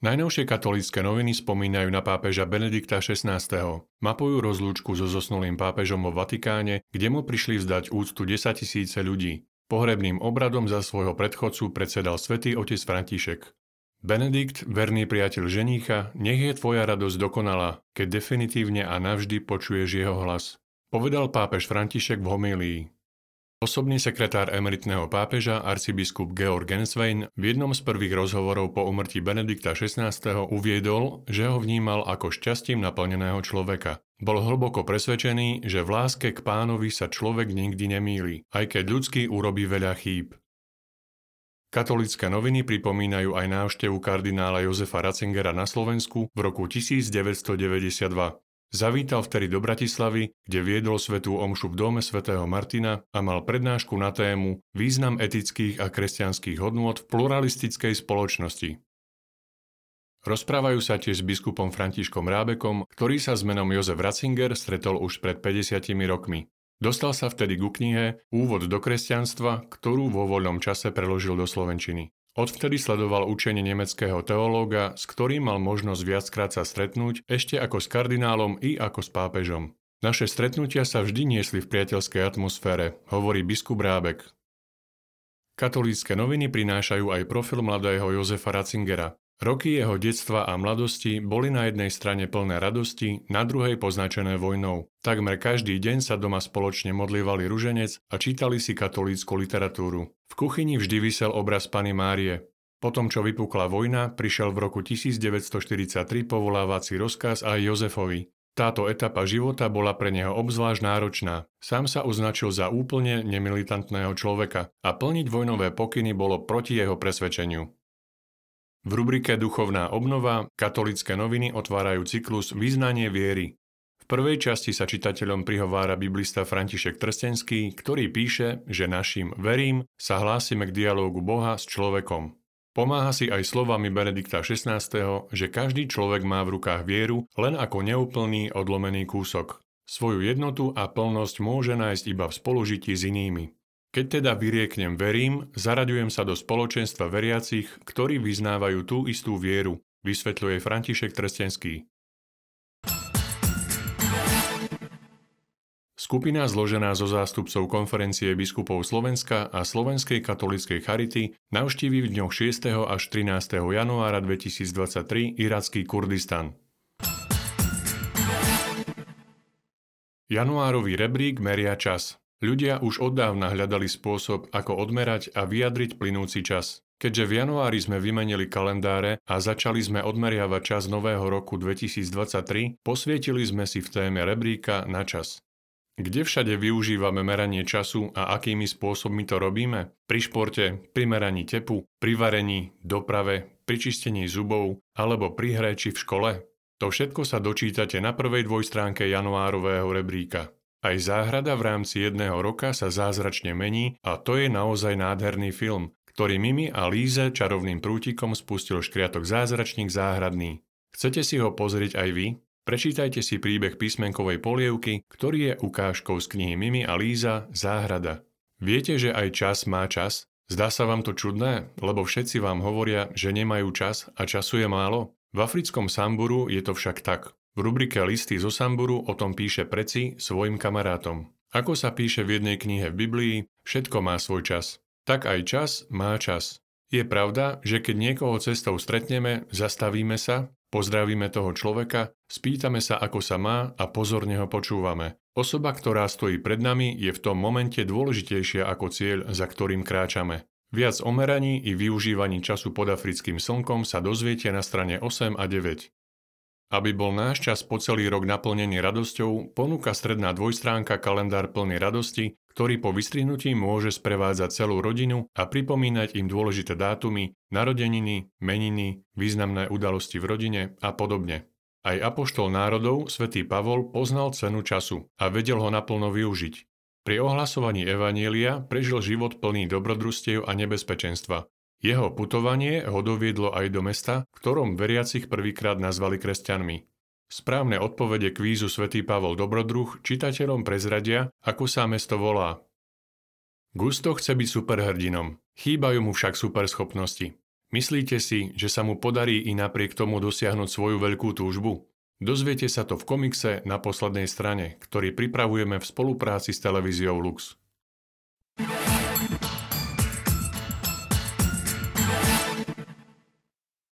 Najnovšie katolícke noviny spomínajú na pápeža Benedikta XVI. Mapujú rozlúčku so zosnulým pápežom vo Vatikáne, kde mu prišli vzdať úctu 10 tisíce ľudí. Pohrebným obradom za svojho predchodcu predsedal svätý otec František. Benedikt, verný priateľ ženícha, nech je tvoja radosť dokonalá, keď definitívne a navždy počuješ jeho hlas. Povedal pápež František v homílii. Osobný sekretár emeritného pápeža, arcibiskup Georg Genswein, v jednom z prvých rozhovorov po umrti Benedikta XVI. uviedol, že ho vnímal ako šťastím naplneného človeka. Bol hlboko presvedčený, že v láske k pánovi sa človek nikdy nemýli, aj keď ľudský urobí veľa chýb. Katolické noviny pripomínajú aj návštevu kardinála Jozefa Ratzingera na Slovensku v roku 1992. Zavítal vtedy do Bratislavy, kde viedol svetú omšu v dome svätého Martina a mal prednášku na tému Význam etických a kresťanských hodnôt v pluralistickej spoločnosti. Rozprávajú sa tiež s biskupom Františkom Rábekom, ktorý sa s menom Jozef Ratzinger stretol už pred 50 rokmi. Dostal sa vtedy ku knihe Úvod do kresťanstva, ktorú vo voľnom čase preložil do slovenčiny. Odvtedy sledoval učenie nemeckého teológa, s ktorým mal možnosť viackrát sa stretnúť, ešte ako s kardinálom i ako s pápežom. Naše stretnutia sa vždy niesli v priateľskej atmosfére, hovorí biskup Rábek. Katolícke noviny prinášajú aj profil mladého Jozefa Ratzingera. Roky jeho detstva a mladosti boli na jednej strane plné radosti, na druhej poznačené vojnou. Takmer každý deň sa doma spoločne modlívali ruženec a čítali si katolícku literatúru. V kuchyni vždy vysel obraz Pany Márie. Potom, čo vypukla vojna, prišiel v roku 1943 povolávací rozkaz aj Jozefovi. Táto etapa života bola pre neho obzvlášť náročná. Sám sa označil za úplne nemilitantného človeka a plniť vojnové pokyny bolo proti jeho presvedčeniu. V rubrike Duchovná obnova katolické noviny otvárajú cyklus Význanie viery. V prvej časti sa čitateľom prihovára biblista František Trstenský, ktorý píše, že našim verím sa hlásime k dialógu Boha s človekom. Pomáha si aj slovami Benedikta XVI, že každý človek má v rukách vieru len ako neúplný odlomený kúsok. Svoju jednotu a plnosť môže nájsť iba v spolužití s inými. Keď teda vyrieknem verím, zaraďujem sa do spoločenstva veriacich, ktorí vyznávajú tú istú vieru, vysvetľuje František Trstenský. Skupina zložená zo zástupcov konferencie biskupov Slovenska a Slovenskej katolíckej charity navštíví v dňoch 6. až 13. januára 2023 iracký Kurdistan. Januárový rebrík meria čas. Ľudia už od dávna hľadali spôsob, ako odmerať a vyjadriť plynúci čas. Keďže v januári sme vymenili kalendáre a začali sme odmeriavať čas nového roku 2023, posvietili sme si v téme rebríka na čas. Kde všade využívame meranie času a akými spôsobmi to robíme? Pri športe, pri meraní tepu, pri varení, doprave, pri čistení zubov alebo pri hre či v škole? To všetko sa dočítate na prvej dvojstránke januárového rebríka. Aj záhrada v rámci jedného roka sa zázračne mení a to je naozaj nádherný film, ktorý Mimi a Líze čarovným prútikom spustil škriatok Zázračník záhradný. Chcete si ho pozrieť aj vy? Prečítajte si príbeh písmenkovej polievky, ktorý je ukážkou z knihy Mimi a Líza Záhrada. Viete, že aj čas má čas? Zdá sa vám to čudné, lebo všetci vám hovoria, že nemajú čas a času je málo? V africkom Samburu je to však tak. V rubrike Listy zo Samburu o tom píše Preci svojim kamarátom. Ako sa píše v jednej knihe v Biblii, všetko má svoj čas. Tak aj čas má čas. Je pravda, že keď niekoho cestou stretneme, zastavíme sa, pozdravíme toho človeka, spýtame sa, ako sa má a pozorne ho počúvame. Osoba, ktorá stojí pred nami, je v tom momente dôležitejšia ako cieľ, za ktorým kráčame. Viac o meraní i využívaní času pod africkým slnkom sa dozviete na strane 8 a 9. Aby bol náš čas po celý rok naplnený radosťou, ponúka stredná dvojstránka kalendár plný radosti, ktorý po vystrihnutí môže sprevádzať celú rodinu a pripomínať im dôležité dátumy, narodeniny, meniny, významné udalosti v rodine a podobne. Aj apoštol národov, svätý Pavol, poznal cenu času a vedel ho naplno využiť. Pri ohlasovaní Evanielia prežil život plný dobrodružstiev a nebezpečenstva, jeho putovanie ho doviedlo aj do mesta, v ktorom veriacich prvýkrát nazvali kresťanmi. Správne odpovede kvízu svätý Pavol Dobrodruh čitateľom prezradia, ako sa mesto volá. Gusto chce byť superhrdinom, chýbajú mu však superschopnosti. Myslíte si, že sa mu podarí i napriek tomu dosiahnuť svoju veľkú túžbu? Dozviete sa to v komikse na poslednej strane, ktorý pripravujeme v spolupráci s televíziou Lux.